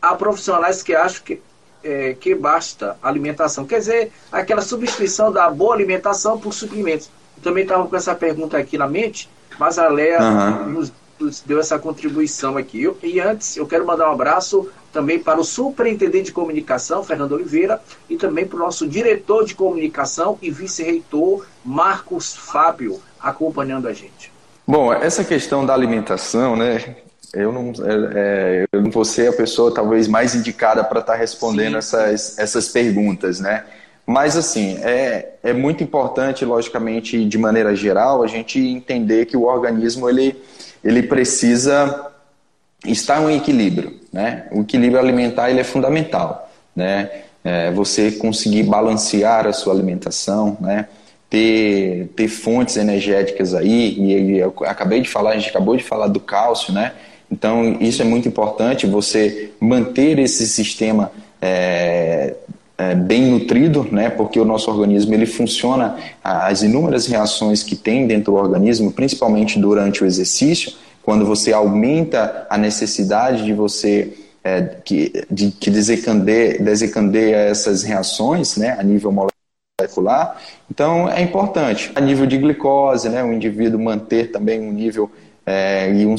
a profissionais que acham que, é, que basta alimentação. Quer dizer, aquela substituição da boa alimentação por suplementos. Eu também estava com essa pergunta aqui na mente, mas a Léa uhum. nos deu essa contribuição aqui. Eu, e antes, eu quero mandar um abraço também para o superintendente de comunicação, Fernando Oliveira, e também para o nosso diretor de comunicação e vice-reitor, Marcos Fábio, acompanhando a gente. Bom, essa questão da alimentação, né? Eu não, é, é eu não vou ser a pessoa talvez mais indicada para estar tá respondendo essas, essas perguntas, né? Mas, assim, é, é muito importante, logicamente, de maneira geral, a gente entender que o organismo, ele, ele precisa estar em equilíbrio, né? O equilíbrio alimentar ele é fundamental, né? É, você conseguir balancear a sua alimentação, né? Ter, ter fontes energéticas aí, e eu acabei de falar, a gente acabou de falar do cálcio, né? Então, isso é muito importante, você manter esse sistema é, é, bem nutrido, né? Porque o nosso organismo ele funciona, as inúmeras reações que tem dentro do organismo, principalmente durante o exercício, quando você aumenta a necessidade de você é, que, de, que desencandeia essas reações, né? A nível molecular, então é importante. A nível de glicose, né? O indivíduo manter também um nível é, e, um,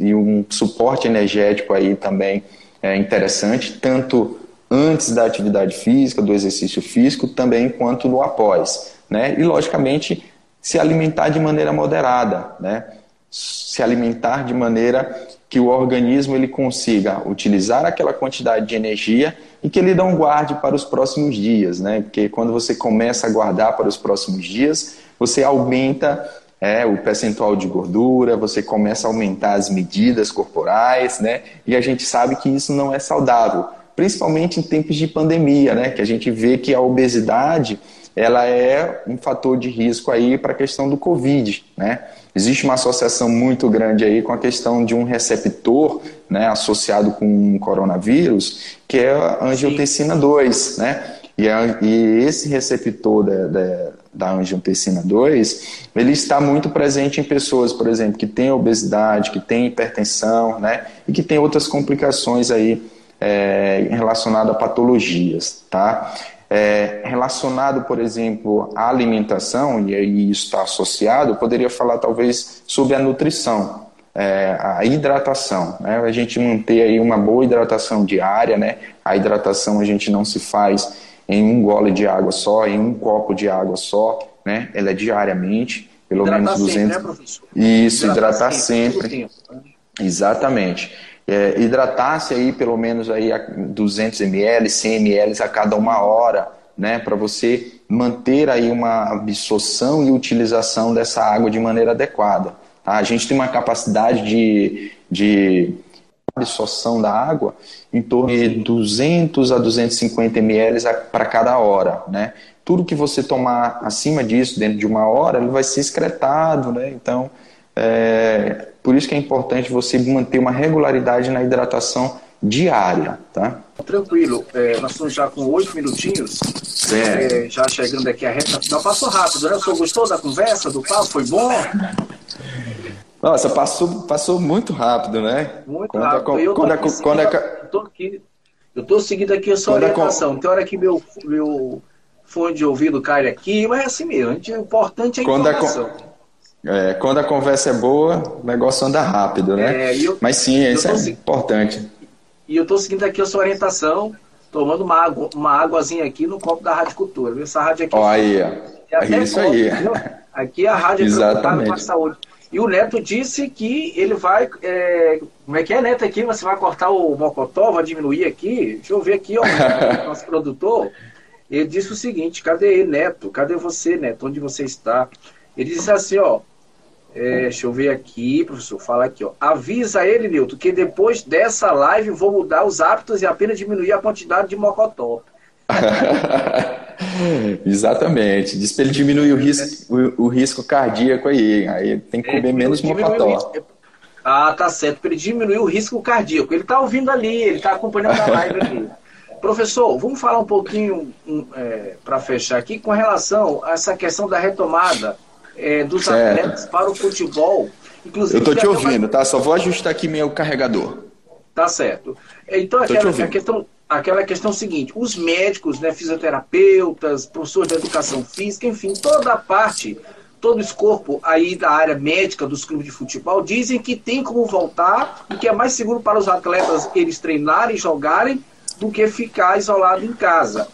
e um suporte energético aí também é interessante, tanto antes da atividade física, do exercício físico, também quanto no após. Né? E, logicamente, se alimentar de maneira moderada, né? Se alimentar de maneira que o organismo ele consiga utilizar aquela quantidade de energia e que ele não guarde para os próximos dias, né? Porque quando você começa a guardar para os próximos dias, você aumenta é, o percentual de gordura, você começa a aumentar as medidas corporais, né? E a gente sabe que isso não é saudável principalmente em tempos de pandemia, né, que a gente vê que a obesidade ela é um fator de risco aí para a questão do Covid, né? Existe uma associação muito grande aí com a questão de um receptor, né, associado com o coronavírus, que é a angiotensina 2, né? E, a, e esse receptor da, da, da angiotensina 2, ele está muito presente em pessoas, por exemplo, que têm obesidade, que têm hipertensão, né? E que têm outras complicações aí é, a patologias, tá? É, relacionado, por exemplo, à alimentação, e aí isso está associado, eu poderia falar talvez sobre a nutrição, é, a hidratação, né? a gente manter aí uma boa hidratação diária, né? a hidratação a gente não se faz em um gole de água só, em um copo de água só, né? ela é diariamente, pelo hidratar menos 200... Sempre, né? Isso, hidratar, hidratar sempre. sempre. Exatamente é, hidratar-se aí pelo menos aí 200 ml, 100 ml a cada uma hora, né, para você manter aí uma absorção e utilização dessa água de maneira adequada. Tá? A gente tem uma capacidade de, de absorção da água em torno de 200 a 250 ml para cada hora, né? Tudo que você tomar acima disso, dentro de uma hora, ele vai ser excretado, né? Então, é, Por isso que é importante você manter uma regularidade na hidratação diária, tá? Tranquilo, é, nós estamos já com oito minutinhos, é, já chegando aqui a reta final. Passou rápido, né? O senhor gostou da conversa, do papo? Foi bom? Nossa, passou, passou muito rápido, né? Muito quando rápido. A, eu quando, a, quando a, eu tô aqui, eu tô seguindo aqui a sua orientação. Tem hora que meu, meu fone de ouvido cai aqui, mas é assim mesmo. O importante é a quando informação. A, é, quando a conversa é boa, o negócio anda rápido, né? É, eu, mas sim, isso é importante. E eu estou seguindo aqui a sua orientação, tomando uma, água, uma águazinha aqui no copo da Rádio Cultura. Essa rádio aqui. Olha aí, é isso aí. Viu? Aqui a rádio é preocupada com a saúde. E o Neto disse que ele vai. É, como é que é, Neto? Aqui você vai cortar o mocotó, vai diminuir aqui? Deixa eu ver aqui, ó, [LAUGHS] nosso produtor. Ele disse o seguinte: cadê ele, Neto? Cadê você, Neto? Onde você está? Ele disse assim: ó, é, deixa eu ver aqui, professor, fala aqui, ó. Avisa ele, Nilton, que depois dessa live vou mudar os hábitos e apenas diminuir a quantidade de mocotó. [LAUGHS] Exatamente. Diz para ele diminuir o risco, o, o, risco cardíaco aí. Aí tem que comer é, menos mocotó. Ah, tá certo. Para ele diminuir o risco cardíaco. Ele está ouvindo ali, ele está acompanhando a live ali. [LAUGHS] Professor, vamos falar um pouquinho um, é, para fechar aqui com relação a essa questão da retomada é, dos certo. atletas para o futebol. Inclusive, Eu estou te ouvindo, tá? Só vou ajustar aqui meu carregador. Tá certo. Então, aquela, a questão, aquela questão seguinte: os médicos, né, fisioterapeutas, professores de educação física, enfim, toda a parte, todo esse corpo aí da área médica dos clubes de futebol dizem que tem como voltar e que é mais seguro para os atletas eles treinarem, jogarem, do que ficar isolado em casa.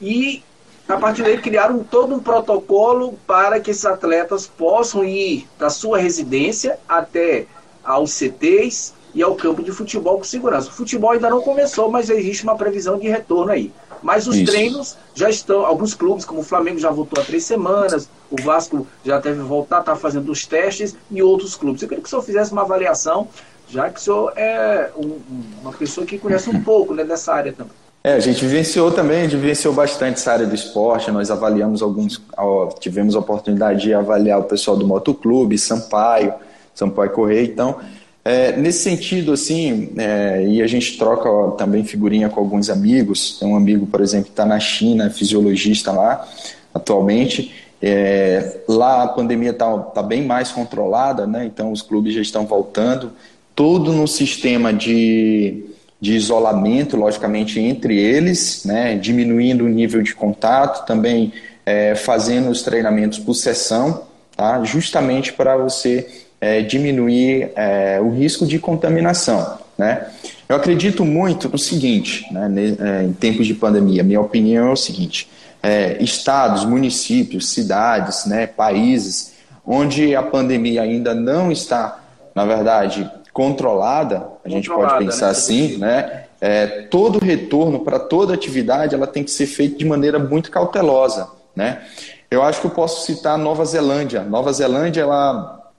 E a partir daí criaram todo um protocolo para que esses atletas possam ir da sua residência até aos CTs e ao campo de futebol com segurança. O futebol ainda não começou, mas existe uma previsão de retorno aí. Mas os Isso. treinos já estão, alguns clubes, como o Flamengo já voltou há três semanas, o Vasco já deve voltar, está fazendo os testes, e outros clubes. Eu queria que o senhor fizesse uma avaliação, já que o senhor é um, uma pessoa que conhece um pouco né, dessa área também. É, a gente vivenciou também, a gente vivenciou bastante essa área do esporte, nós avaliamos alguns, tivemos a oportunidade de avaliar o pessoal do Motoclube, Sampaio, Sampaio Correia, então, é, nesse sentido, assim, é, e a gente troca ó, também figurinha com alguns amigos, tem um amigo, por exemplo, que está na China, fisiologista lá, atualmente, é, lá a pandemia está tá bem mais controlada, né, então os clubes já estão voltando, todo no sistema de de isolamento, logicamente, entre eles, né, diminuindo o nível de contato, também é, fazendo os treinamentos por sessão, tá, justamente para você é, diminuir é, o risco de contaminação. Né. Eu acredito muito no seguinte, né, é, em tempos de pandemia, minha opinião é o seguinte, é, estados, municípios, cidades, né, países, onde a pandemia ainda não está, na verdade, controlada, a gente pode pensar né? assim, né? É, todo retorno para toda atividade ela tem que ser feito de maneira muito cautelosa, né? Eu acho que eu posso citar a Nova Zelândia. Nova Zelândia ela,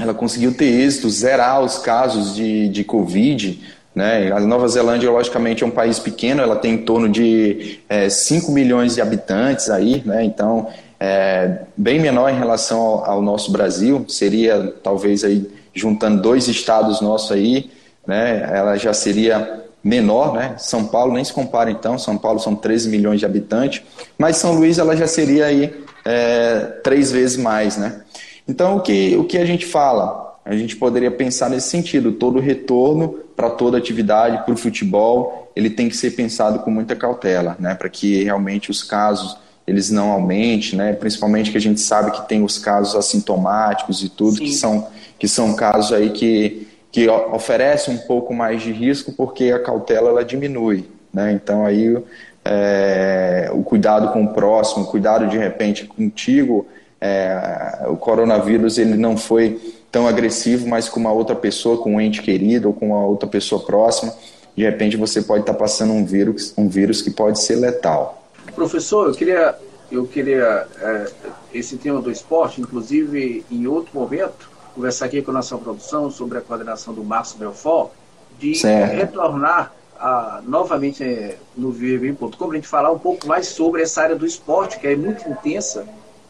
ela conseguiu ter êxito, zerar os casos de, de Covid. Né? A Nova Zelândia, logicamente, é um país pequeno, ela tem em torno de é, 5 milhões de habitantes aí, né? então é bem menor em relação ao, ao nosso Brasil, seria talvez aí juntando dois estados nossos aí, né, ela já seria menor, né? São Paulo nem se compara então, São Paulo são 13 milhões de habitantes, mas São Luís ela já seria aí é, três vezes mais, né? Então o que, o que a gente fala? A gente poderia pensar nesse sentido, todo retorno para toda atividade, para o futebol, ele tem que ser pensado com muita cautela, né? Para que realmente os casos eles não aumentem, né? Principalmente que a gente sabe que tem os casos assintomáticos e tudo, Sim. que são que são casos aí que, que oferecem um pouco mais de risco porque a cautela ela diminui. Né? Então aí é, o cuidado com o próximo, o cuidado de repente contigo, é, o coronavírus ele não foi tão agressivo, mas com uma outra pessoa, com um ente querido ou com uma outra pessoa próxima, de repente você pode estar passando um vírus, um vírus que pode ser letal. Professor, eu queria, eu queria é, esse tema do esporte, inclusive em outro momento, conversar aqui com a nossa produção sobre a coordenação do Márcio Belfort, de certo. retornar a, novamente é, no viver.com para a gente falar um pouco mais sobre essa área do esporte, que é muito intensa,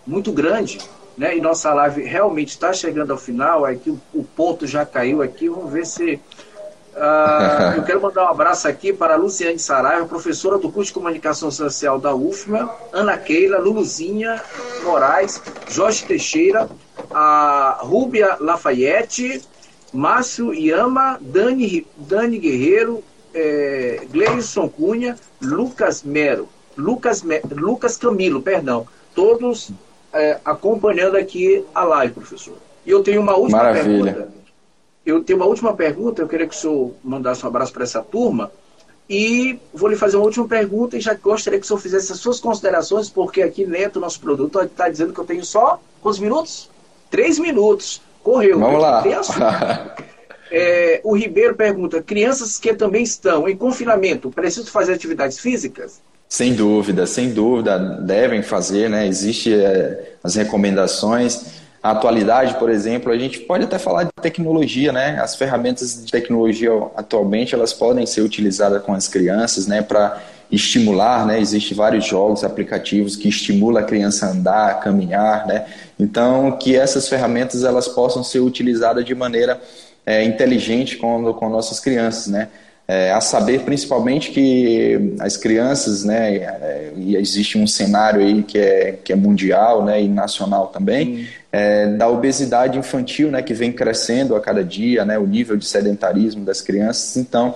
muito grande, né? E nossa live realmente está chegando ao final. Aqui o, o, ponto já caiu aqui. Vamos ver se. Uh, [LAUGHS] eu quero mandar um abraço aqui para a Luciane Saraiva, professora do curso de Comunicação Social da UFMA, Ana Keila, Luluzinha Moraes, Jorge Teixeira, a Rúbia Lafayette, Márcio Iama, Dani, Dani Guerreiro, é, Gleison Cunha, Lucas Mero, Lucas, Lucas Camilo, perdão, todos é, acompanhando aqui a live, professor. E eu tenho uma última Maravilha. pergunta. Eu tenho uma última pergunta, eu queria que o senhor mandasse um abraço para essa turma. E vou lhe fazer uma última pergunta e já gostaria que o senhor fizesse as suas considerações, porque aqui dentro do nosso produto está dizendo que eu tenho só quantos minutos? Três minutos. Correu. Vamos lá. [LAUGHS] é, o Ribeiro pergunta: crianças que também estão em confinamento, precisam fazer atividades físicas? Sem dúvida, sem dúvida, devem fazer, né? Existem é, as recomendações. A atualidade, por exemplo, a gente pode até falar de tecnologia, né? As ferramentas de tecnologia atualmente elas podem ser utilizadas com as crianças, né? Para estimular, né? Existem vários jogos, aplicativos que estimulam a criança a andar, a caminhar, né? Então, que essas ferramentas elas possam ser utilizadas de maneira é, inteligente com, com nossas crianças, né? É, a saber principalmente que as crianças, né, é, e existe um cenário aí que é, que é mundial, né, e nacional também, é, da obesidade infantil, né, que vem crescendo a cada dia, né, o nível de sedentarismo das crianças. Então,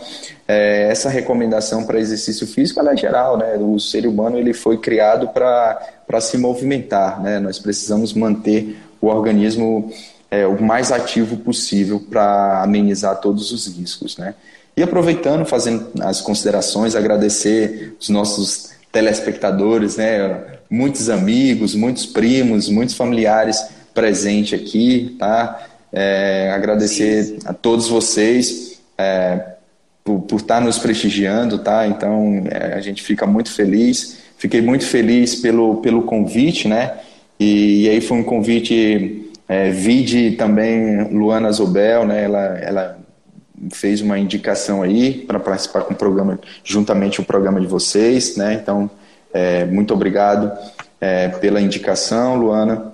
é, essa recomendação para exercício físico é geral, né, o ser humano ele foi criado para se movimentar, né, nós precisamos manter o organismo é, o mais ativo possível para amenizar todos os riscos, né. E aproveitando, fazendo as considerações, agradecer os nossos telespectadores, né? Muitos amigos, muitos primos, muitos familiares presentes aqui, tá? É, agradecer a todos vocês é, por, por estar nos prestigiando, tá? Então é, a gente fica muito feliz. Fiquei muito feliz pelo, pelo convite, né? E, e aí foi um convite, é, vide também Luana Zobel, né? Ela, ela fez uma indicação aí para participar com o programa, juntamente o programa de vocês, né? Então, é, muito obrigado é, pela indicação, Luana.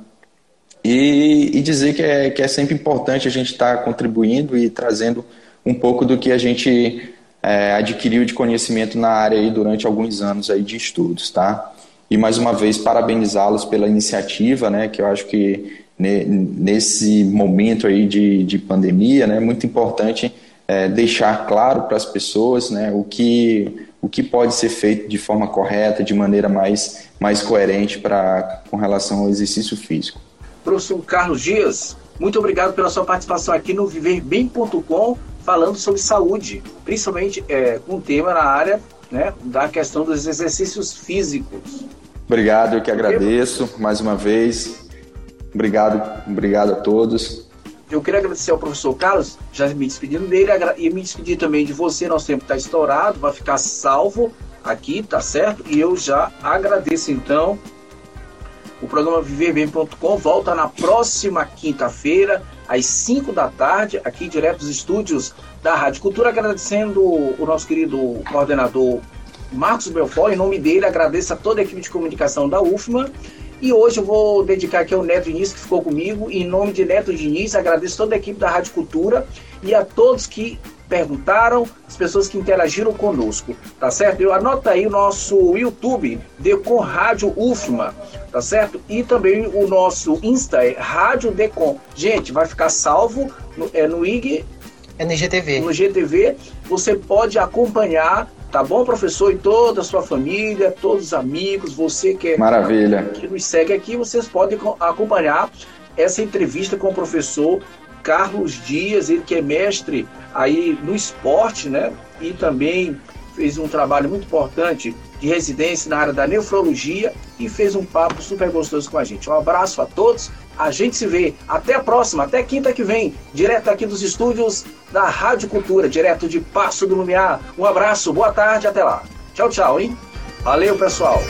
E, e, dizer que é, que é sempre importante a gente estar tá contribuindo e trazendo um pouco do que a gente é, adquiriu de conhecimento na área aí durante alguns anos aí de estudos, tá? E mais uma vez parabenizá-los pela iniciativa, né? Que eu acho que nesse momento aí de, de pandemia, né, é muito importante é, deixar claro para as pessoas né, o, que, o que pode ser feito de forma correta, de maneira mais, mais coerente pra, com relação ao exercício físico. Professor Carlos Dias, muito obrigado pela sua participação aqui no viverbem.com, falando sobre saúde, principalmente é, com um tema na área né, da questão dos exercícios físicos. Obrigado, eu que agradeço mais uma vez. Obrigado, obrigado a todos. Eu queria agradecer ao professor Carlos, já me despedindo dele, e me despedir também de você. Nosso tempo está estourado, vai ficar salvo aqui, tá certo? E eu já agradeço então. O programa viverbem.com volta na próxima quinta-feira, às 5 da tarde, aqui direto dos estúdios da Rádio Cultura, agradecendo o nosso querido coordenador Marcos Belfort, em nome dele, agradeço a toda a equipe de comunicação da UFMA e hoje eu vou dedicar aqui ao Neto Diniz, que ficou comigo. E em nome de Neto Diniz, agradeço toda a equipe da Rádio Cultura e a todos que perguntaram, as pessoas que interagiram conosco, tá certo? Eu anota aí o nosso YouTube, Decon Rádio UFMA, tá certo? E também o nosso Insta é Rádio Decon. Gente, vai ficar salvo no, é, no IG... É no IGTV. No GTV, você pode acompanhar Tá bom, professor? E toda a sua família, todos os amigos, você que, é, Maravilha. que nos segue aqui, vocês podem acompanhar essa entrevista com o professor Carlos Dias, ele que é mestre aí no esporte, né? E também fez um trabalho muito importante de residência na área da nefrologia e fez um papo super gostoso com a gente. Um abraço a todos, a gente se vê. Até a próxima, até quinta que vem, direto aqui dos estúdios da Rádio Cultura, direto de Passo do Lumiar. Um abraço, boa tarde, até lá. Tchau, tchau, hein? Valeu, pessoal.